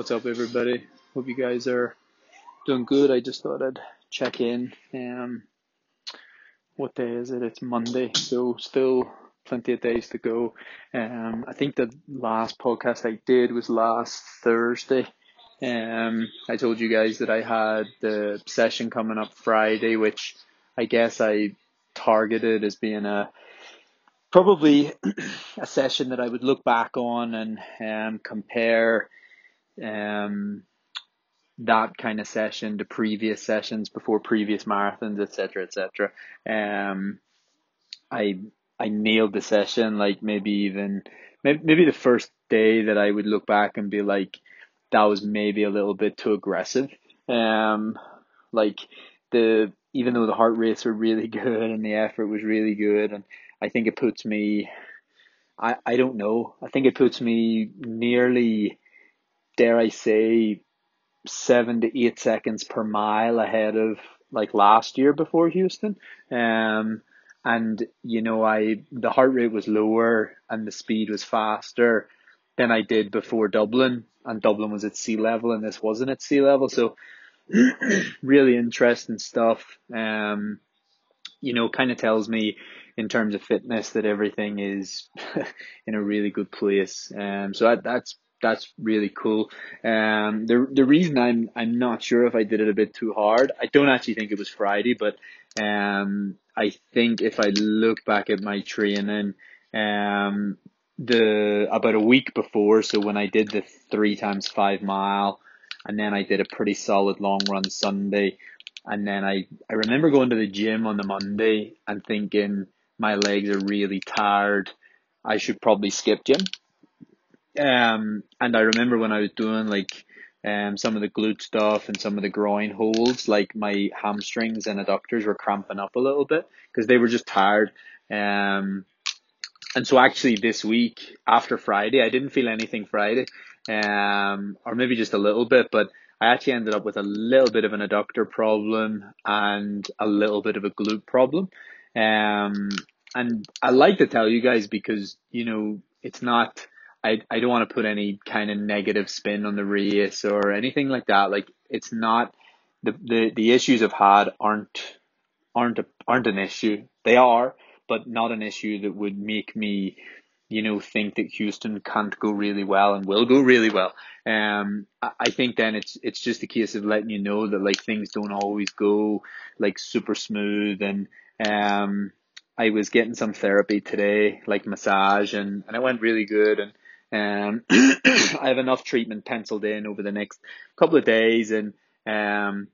What's up, everybody? Hope you guys are doing good. I just thought I'd check in. Um, what day is it? It's Monday, so still plenty of days to go. Um, I think the last podcast I did was last Thursday. Um, I told you guys that I had the session coming up Friday, which I guess I targeted as being a probably a session that I would look back on and um, compare um, that kind of session to previous sessions before previous marathons, etc., etc. Um, I I nailed the session, like maybe even maybe, maybe the first day that I would look back and be like, that was maybe a little bit too aggressive. Um, like the even though the heart rates were really good and the effort was really good, and I think it puts me, I I don't know, I think it puts me nearly dare I say, seven to eight seconds per mile ahead of like last year before Houston. Um, and you know, I the heart rate was lower and the speed was faster than I did before Dublin, and Dublin was at sea level and this wasn't at sea level. So really interesting stuff. Um, you know, kind of tells me in terms of fitness that everything is in a really good place. Um, so that, that's that's really cool. Um, the the reason I'm I'm not sure if I did it a bit too hard. I don't actually think it was Friday, but um, I think if I look back at my training, um, the about a week before, so when I did the three times five mile, and then I did a pretty solid long run Sunday, and then I I remember going to the gym on the Monday and thinking my legs are really tired. I should probably skip gym um, and I remember when I was doing like um some of the glute stuff and some of the groin holds, like my hamstrings and adductors were cramping up a little bit because they were just tired. Um, and so actually this week after Friday, I didn't feel anything Friday, um, or maybe just a little bit, but I actually ended up with a little bit of an adductor problem and a little bit of a glute problem. Um, and I like to tell you guys because, you know, it's not, I, I don't want to put any kind of negative spin on the race or anything like that. Like it's not the, the, the issues I've had aren't aren't a, aren't an issue. They are, but not an issue that would make me, you know, think that Houston can't go really well and will go really well. Um, I, I think then it's it's just a case of letting you know that like things don't always go like super smooth and um. I was getting some therapy today, like massage, and, and it went really good. And um, I have enough treatment penciled in over the next couple of days, and um,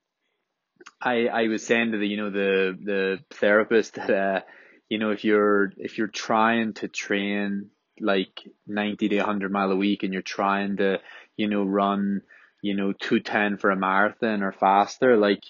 I I was saying to the you know the the therapist that uh, you know if you're if you're trying to train like ninety to hundred mile a week, and you're trying to you know run you know two ten for a marathon or faster, like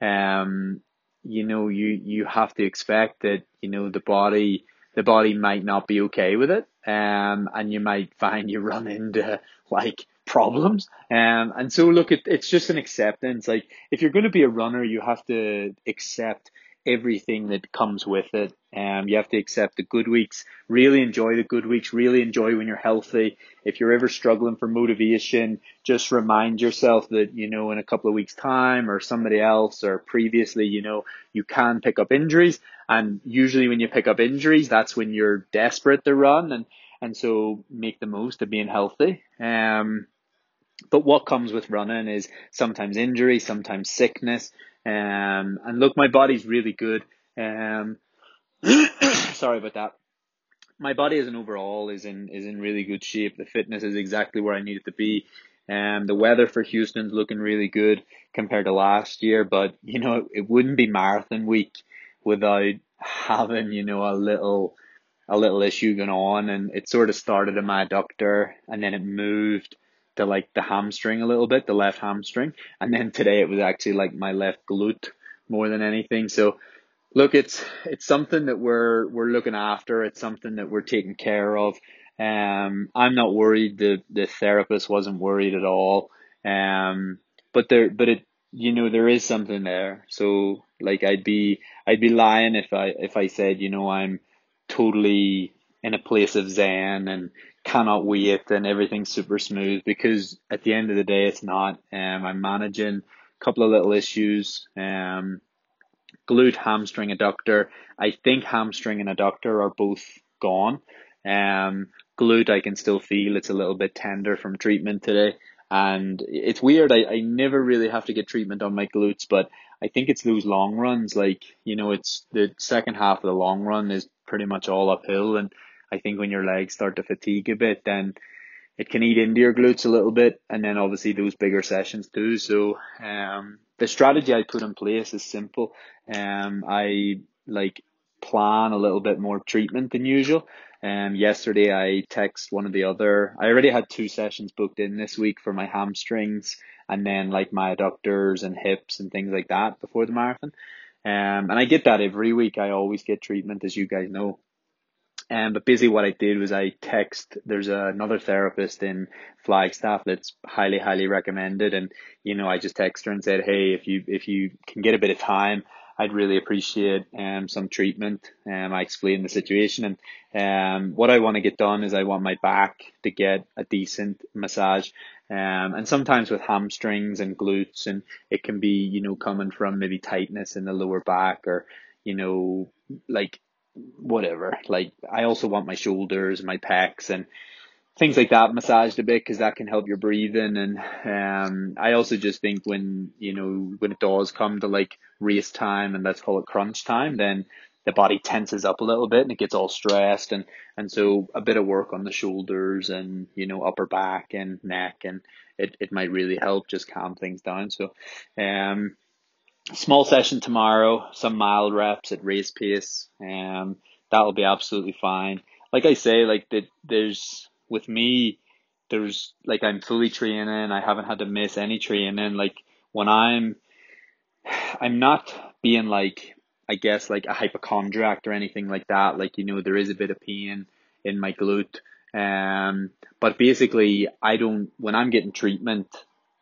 um you know you you have to expect that you know the body the body might not be okay with it. Um, and you might find you run into like problems. Um, and so look, it, it's just an acceptance. Like if you're going to be a runner, you have to accept everything that comes with it. Um, you have to accept the good weeks, really enjoy the good weeks, really enjoy when you're healthy. If you're ever struggling for motivation, just remind yourself that, you know, in a couple of weeks time or somebody else or previously, you know, you can pick up injuries. And usually when you pick up injuries, that's when you're desperate to run and, and so make the most of being healthy. Um, but what comes with running is sometimes injury, sometimes sickness, um, and look, my body's really good. Um, sorry about that. My body as an overall is in is in really good shape. The fitness is exactly where I need it to be. Um, the weather for Houston's looking really good compared to last year, but you know it wouldn't be marathon week without having you know a little a little issue going on, and it sort of started in my adductor, and then it moved to like the hamstring a little bit, the left hamstring. And then today it was actually like my left glute more than anything. So look, it's it's something that we're we're looking after. It's something that we're taking care of. Um, I'm not worried. The the therapist wasn't worried at all. Um, but there, but it, you know, there is something there. So like, I'd be I'd be lying if I if I said, you know, I'm totally in a place of zen and cannot wait and everything's super smooth because at the end of the day it's not. Um, I'm managing a couple of little issues. Um, glute, hamstring, adductor. I think hamstring and adductor are both gone. Um, glute I can still feel it's a little bit tender from treatment today. And it's weird. I, I never really have to get treatment on my glutes, but I think it's those long runs. Like, you know, it's the second half of the long run is pretty much all uphill. And I think when your legs start to fatigue a bit, then it can eat into your glutes a little bit, and then obviously those bigger sessions too. So um, the strategy I put in place is simple. Um, I like plan a little bit more treatment than usual. Um, yesterday I text one of the other. I already had two sessions booked in this week for my hamstrings and then like my adductors and hips and things like that before the marathon. Um, and I get that every week. I always get treatment, as you guys know. Um, but basically what I did was I text, there's another therapist in Flagstaff that's highly, highly recommended. And, you know, I just text her and said, Hey, if you, if you can get a bit of time, I'd really appreciate, um, some treatment. Um, I explained the situation and, um, what I want to get done is I want my back to get a decent massage. Um, and sometimes with hamstrings and glutes and it can be, you know, coming from maybe tightness in the lower back or, you know, like whatever. Like I also want my shoulders, my pecs, and things like that massaged a bit because that can help your breathing. And um, I also just think when you know when it does come to like race time and let's call it crunch time, then the body tenses up a little bit and it gets all stressed and and so a bit of work on the shoulders and you know upper back and neck and it, it might really help just calm things down so um small session tomorrow, some mild reps at race pace. Um, that'll be absolutely fine. Like I say, like that, there's with me, there's like I'm fully training. I haven't had to miss any training. Like when I'm, I'm not being like I guess like a hypochondriac or anything like that. Like you know, there is a bit of pain in my glute. Um, but basically, I don't. When I'm getting treatment,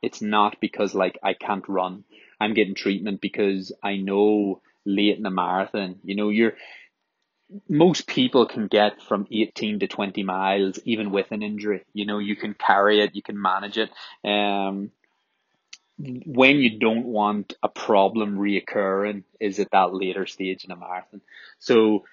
it's not because like I can't run I'm getting treatment because I know late in the marathon, you know, you're most people can get from 18 to 20 miles even with an injury. You know, you can carry it, you can manage it. Um, when you don't want a problem reoccurring is at that later stage in a marathon. So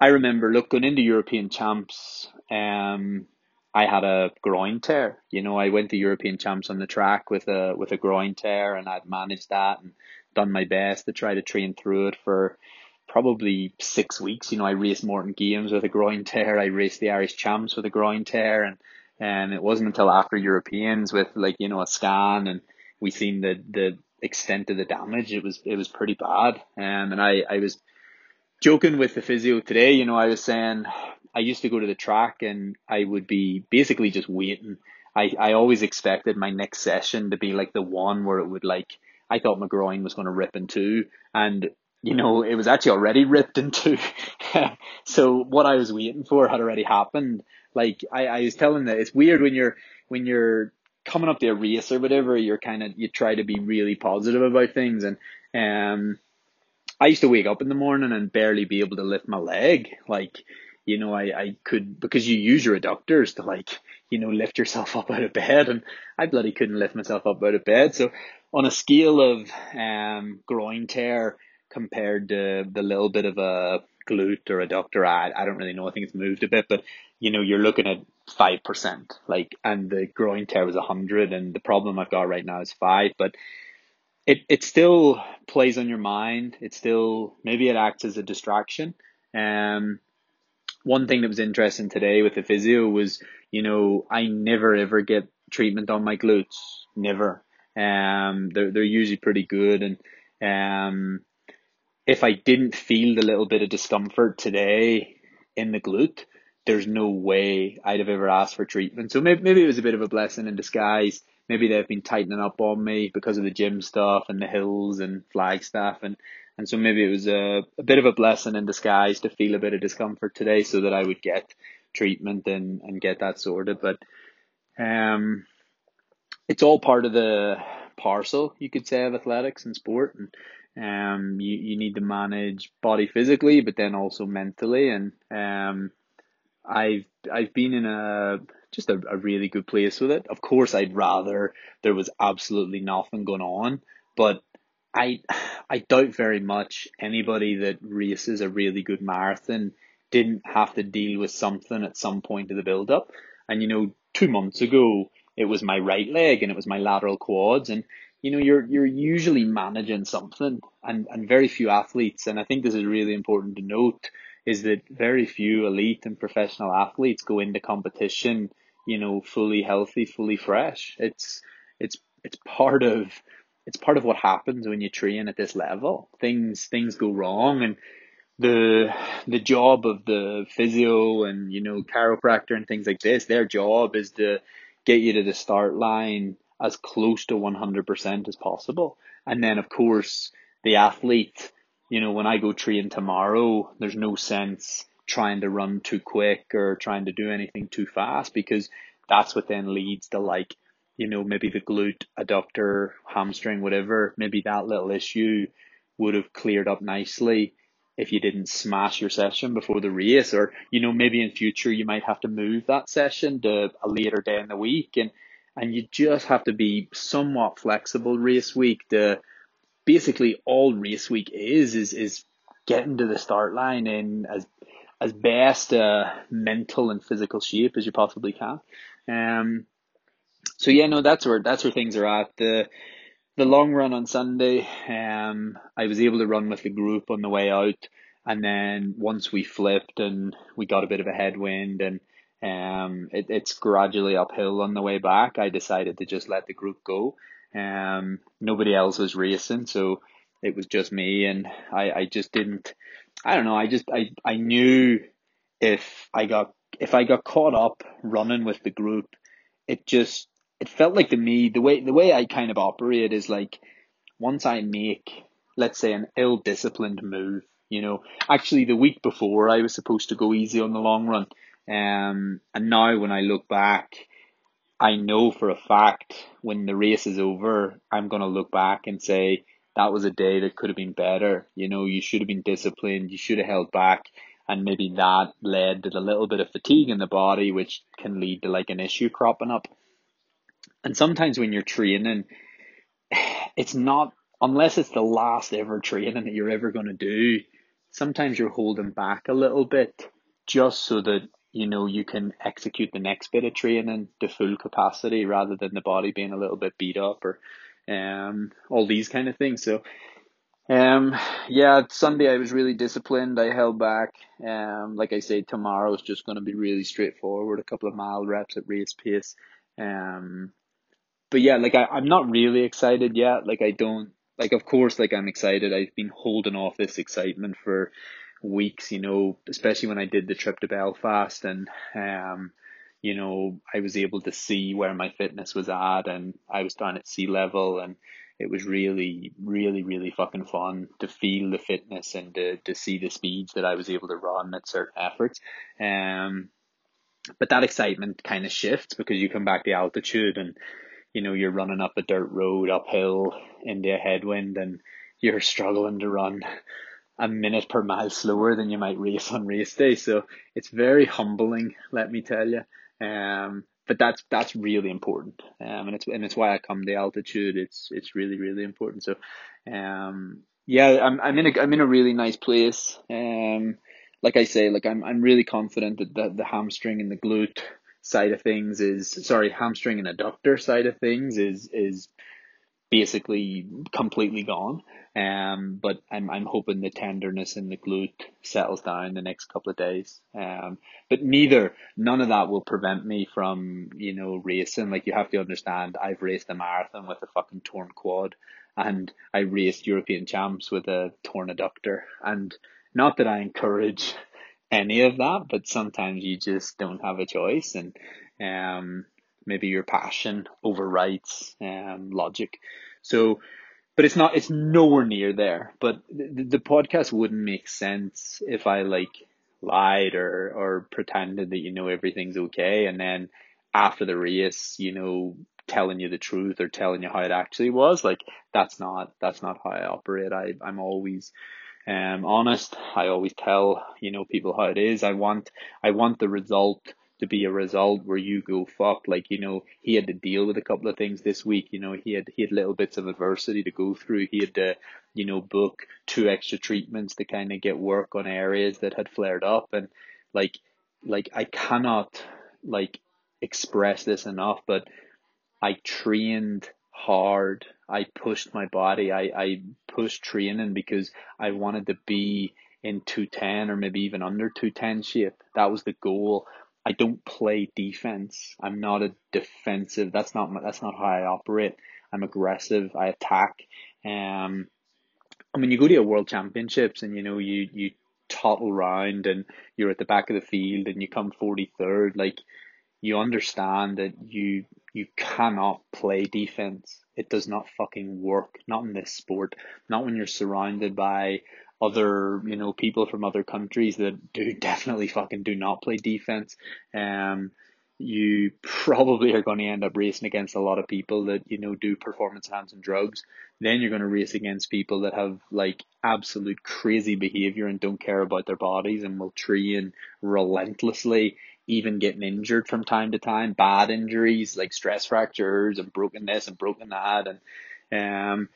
I remember looking into European champs, um, I had a groin tear. You know, I went to European champs on the track with a with a groin tear, and I'd managed that and done my best to try to train through it for probably six weeks. You know, I raced Morton Games with a groin tear. I raced the Irish champs with a groin tear, and and it wasn't until after Europeans with like you know a scan and we seen the the extent of the damage. It was it was pretty bad. Um, and I I was joking with the physio today. You know, I was saying I used to go to the track and I would be basically just waiting. I, I always expected my next session to be like the one where it would like I thought my groin was going to rip in two, and you know it was actually already ripped in two. so what I was waiting for had already happened. Like I, I was telling that it's weird when you're when you're coming up to a race or whatever, you're kind of you try to be really positive about things, and um, I used to wake up in the morning and barely be able to lift my leg, like you know, I, I could, because you use your adductors to like, you know, lift yourself up out of bed and I bloody couldn't lift myself up out of bed. So on a scale of, um, groin tear compared to the little bit of a glute or adductor, I, I don't really know. I think it's moved a bit, but you know, you're looking at 5%, like, and the groin tear was a hundred and the problem I've got right now is five, but it, it still plays on your mind. It still, maybe it acts as a distraction. Um, one thing that was interesting today with the physio was, you know, I never ever get treatment on my glutes. Never. Um, they're, they're usually pretty good. And, um, if I didn't feel the little bit of discomfort today in the glute, there's no way I'd have ever asked for treatment. So maybe, maybe it was a bit of a blessing in disguise. Maybe they've been tightening up on me because of the gym stuff and the hills and Flagstaff and and so maybe it was a, a bit of a blessing in disguise to feel a bit of discomfort today so that I would get treatment and, and get that sorted. But um, it's all part of the parcel, you could say, of athletics and sport. And um, you, you need to manage body physically, but then also mentally. And um, I've I've been in a just a, a really good place with it. Of course, I'd rather there was absolutely nothing going on, but I I doubt very much anybody that races a really good marathon didn't have to deal with something at some point of the build up. And you know, two months ago it was my right leg and it was my lateral quads and you know you're you're usually managing something and, and very few athletes and I think this is really important to note is that very few elite and professional athletes go into competition, you know, fully healthy, fully fresh. It's it's it's part of it's part of what happens when you train at this level. Things things go wrong and the the job of the physio and you know chiropractor and things like this, their job is to get you to the start line as close to 100% as possible. And then of course the athlete you know, when I go train tomorrow, there's no sense trying to run too quick or trying to do anything too fast because that's what then leads to like, you know, maybe the glute, adductor, hamstring, whatever, maybe that little issue would have cleared up nicely if you didn't smash your session before the race. Or you know maybe in future you might have to move that session to a later day in the week. And and you just have to be somewhat flexible race week. To basically all race week is is is getting to the start line in as as best a mental and physical shape as you possibly can. Um, so yeah, no, that's where that's where things are at. The the long run on Sunday, um, I was able to run with the group on the way out, and then once we flipped and we got a bit of a headwind and um, it, it's gradually uphill on the way back. I decided to just let the group go um, nobody else was racing, so it was just me, and I, I just didn't. I don't know. I just I, I knew if I got if I got caught up running with the group, it just it felt like to me the way the way I kind of operate is like once I make let's say an ill disciplined move, you know, actually the week before I was supposed to go easy on the long run, um, and now when I look back, I know for a fact when the race is over, I'm to look back and say, that was a day that could have been better. You know, you should have been disciplined, you should have held back, and maybe that led to a little bit of fatigue in the body, which can lead to like an issue cropping up. And sometimes when you're training, it's not, unless it's the last ever training that you're ever going to do, sometimes you're holding back a little bit just so that you know, you can execute the next bit of training to full capacity rather than the body being a little bit beat up or um all these kind of things. So um yeah, Sunday I was really disciplined. I held back. Um like I say, tomorrow is just gonna be really straightforward, a couple of mile reps at race pace. Um but yeah, like I, I'm not really excited yet. Like I don't like of course like I'm excited. I've been holding off this excitement for weeks, you know, especially when I did the trip to Belfast and, um, you know, I was able to see where my fitness was at and I was down at sea level and it was really, really, really fucking fun to feel the fitness and to, to see the speeds that I was able to run at certain efforts. Um, but that excitement kind of shifts because you come back to altitude and, you know, you're running up a dirt road uphill into a headwind and you're struggling to run a minute per mile slower than you might race on race day. So it's very humbling, let me tell you. Um, but that's that's really important, um, and it's and it's why I come to altitude. It's it's really really important. So, um, yeah, I'm I'm in a I'm in a really nice place. Um, like I say, like I'm I'm really confident that the the hamstring and the glute side of things is sorry hamstring and adductor side of things is is basically completely gone. Um, but I'm I'm hoping the tenderness in the glute settles down the next couple of days. Um, but neither none of that will prevent me from you know racing. Like you have to understand, I've raced a marathon with a fucking torn quad, and I raced European champs with a torn adductor. And not that I encourage any of that, but sometimes you just don't have a choice, and um maybe your passion overrides um, logic. So, but it's not, it's nowhere near there. But the, the podcast wouldn't make sense if I like lied or, or pretended that, you know, everything's okay. And then after the race, you know, telling you the truth or telling you how it actually was. Like that's not, that's not how I operate. I, I'm always, um, honest. I always tell you know people how it is. I want I want the result to be a result where you go fuck like you know he had to deal with a couple of things this week you know he had he had little bits of adversity to go through he had to you know book two extra treatments to kind of get work on areas that had flared up and like like I cannot like express this enough but I trained hard I pushed my body I I pushed training because I wanted to be in 210 or maybe even under 210 shape that was the goal I don't play defense. I'm not a defensive. That's not my, that's not how I operate. I'm aggressive. I attack. Um, I mean, you go to a world championships and you know you you topple round and you're at the back of the field and you come forty third. Like you understand that you you cannot play defense. It does not fucking work. Not in this sport. Not when you're surrounded by other you know people from other countries that do definitely fucking do not play defense. Um, you probably are going to end up racing against a lot of people that you know do performance enhancing drugs. Then you're going to race against people that have like absolute crazy behavior and don't care about their bodies and will train relentlessly, even getting injured from time to time, bad injuries like stress fractures and broken this and broken that, and um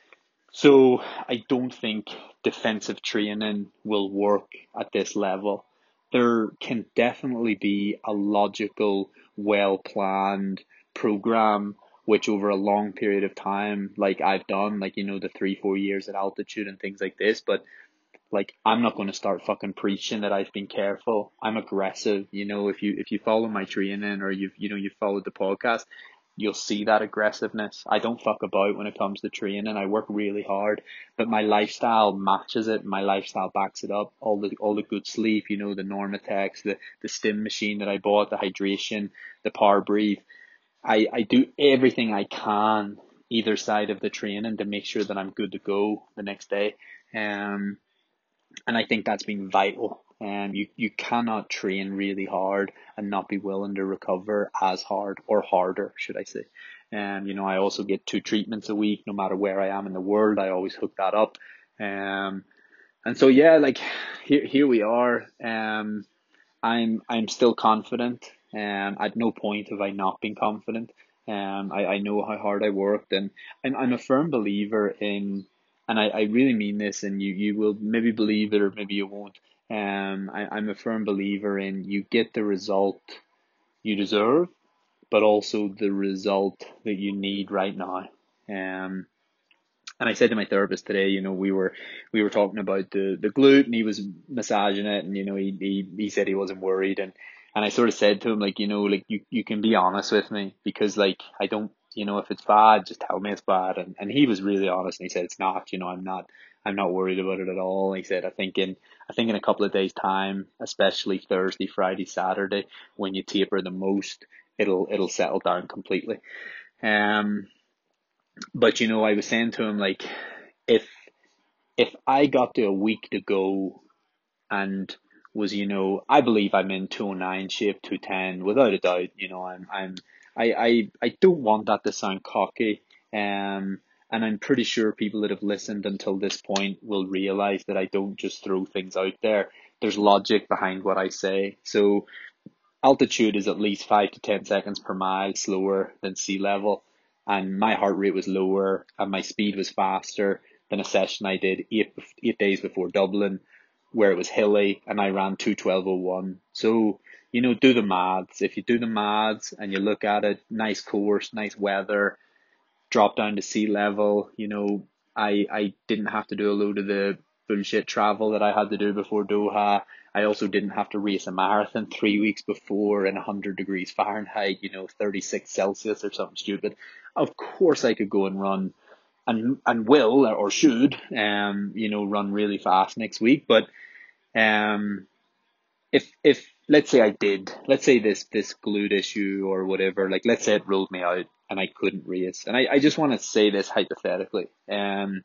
so I don't think defensive training will work at this level. There can definitely be a logical, well planned program which over a long period of time, like I've done, like you know, the three, four years at altitude and things like this, but like I'm not going to start fucking preaching that I've been careful. I'm aggressive. You know, if you if you follow my training or you've you know you've followed the podcast, you'll see that aggressiveness. I don't fuck about when it comes to training. I work really hard, but my lifestyle matches it. My lifestyle backs it up. All the all the good sleep, you know, the Normatecs, the the stim machine that I bought, the hydration, the power breathe. I I do everything I can either side of the training to make sure that I'm good to go the next day. Um, and I think that's been vital and you, you cannot train really hard and not be willing to recover as hard or harder, should I say. And, you know, I also get two treatments a week, no matter where I am in the world. I always hook that up. Um, and so, yeah, like here, here we are. Um, I'm, I'm still confident. Um, at no point have I not been confident. Um, I, I know how hard I worked and I'm, I'm a firm believer in, and I, I really mean this and you, you will maybe believe it or maybe you won't. Um, I, I'm a firm believer in you get the result you deserve, but also the result that you need right now. Um, and I said to my therapist today, you know, we were we were talking about the the glute, and he was massaging it, and you know, he he, he said he wasn't worried, and and I sort of said to him like, you know, like you you can be honest with me because like I don't, you know, if it's bad, just tell me it's bad, and and he was really honest, and he said it's not, you know, I'm not I'm not worried about it at all. He said, I think in I think in a couple of days' time, especially Thursday, Friday, Saturday, when you taper the most, it'll it'll settle down completely. Um, but you know, I was saying to him like, if if I got to a week to go, and was you know, I believe I'm in two oh nine shape, two ten without a doubt. You know, I'm I'm I I I don't want that to sound cocky. Um, and I'm pretty sure people that have listened until this point will realize that I don't just throw things out there. There's logic behind what I say. So altitude is at least five to 10 seconds per mile slower than sea level. And my heart rate was lower and my speed was faster than a session I did eight, eight days before Dublin where it was hilly and I ran 212.01. So, you know, do the maths. If you do the maths and you look at it, nice course, nice weather, drop down to sea level. You know, I I didn't have to do a load of the bullshit travel that I had to do before Doha. I also didn't have to race a marathon three weeks before in 100 degrees Fahrenheit, you know, 36 Celsius or something stupid. Of course I could go and run and, and will or should, um, you know, run really fast next week. But, um, if, if, let's say I did, let's say this, this glute issue or whatever, like let's say it ruled me out and I couldn't race. And I, I just want to say this hypothetically. Um,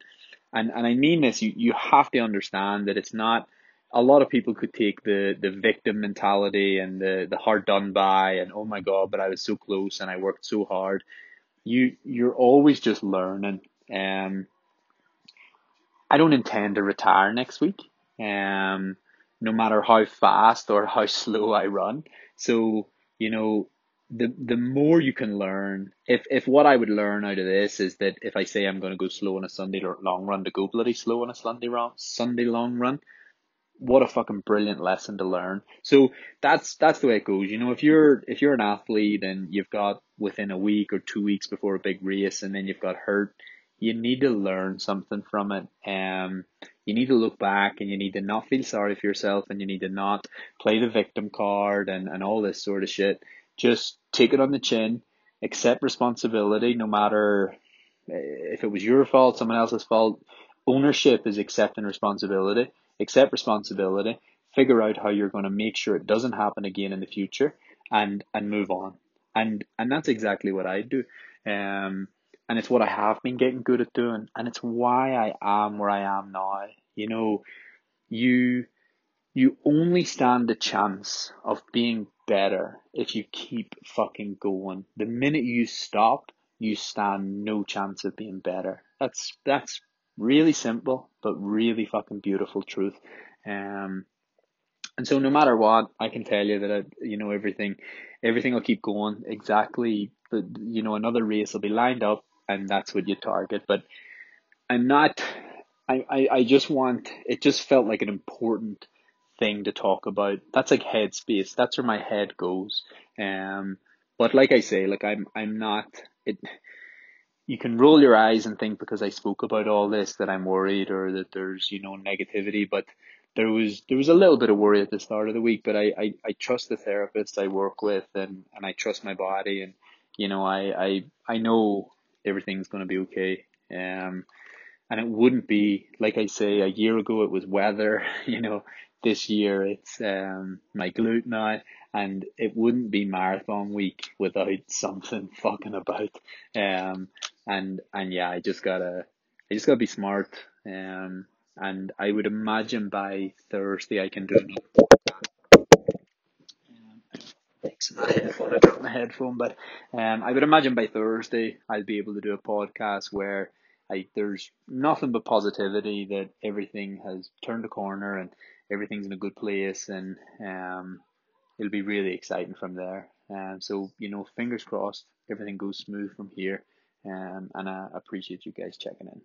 and, and I mean this, you, you have to understand that it's not, a lot of people could take the, the victim mentality and the, the hard done by and oh my God, but I was so close and I worked so hard. You, you're always just learning. Um, I don't intend to retire next week. Um, no matter how fast or how slow I run. So, you know, the the more you can learn, if if what I would learn out of this is that if I say I'm going to go slow on a Sunday long run, to go bloody slow on a Sunday run, Sunday long run, what a fucking brilliant lesson to learn. So that's that's the way it goes. You know, if you're if you're an athlete and you've got within a week or two weeks before a big race, and then you've got hurt, you need to learn something from it. Um, you need to look back and you need to not feel sorry for yourself and you need to not play the victim card and, and all this sort of shit. Just take it on the chin, accept responsibility no matter if it was your fault, someone else's fault. Ownership is accepting responsibility. Accept responsibility. Figure out how you're going to make sure it doesn't happen again in the future and, and move on. And, and that's exactly what I do. Um, and it's what I have been getting good at doing, and it's why I am where I am now. You know, you you only stand a chance of being better if you keep fucking going. The minute you stop, you stand no chance of being better. That's that's really simple, but really fucking beautiful truth. Um, and so no matter what, I can tell you that I, you know everything, everything will keep going exactly. But you know another race will be lined up, and that's what you target. But I'm not. I, I, I just want. It just felt like an important thing to talk about. That's like headspace. That's where my head goes. Um, but like I say, like I'm I'm not it. You can roll your eyes and think because I spoke about all this that I'm worried or that there's you know negativity, but there was there was a little bit of worry at the start of the week, but I, I, I trust the therapist I work with and, and I trust my body and you know I I, I know everything's gonna be okay. Um and it wouldn't be like I say a year ago it was weather, you know, this year it's um my glute now and it wouldn't be marathon week without something fucking about. Um and and yeah, I just gotta I just gotta be smart. Um and I would imagine by Thursday I can do Thanks my headphone. I got my headphone, but um, I would imagine by Thursday I'll be able to do a podcast where I there's nothing but positivity that everything has turned a corner and everything's in a good place, and um, it'll be really exciting from there. Um, so you know, fingers crossed, everything goes smooth from here. Um, and I appreciate you guys checking in.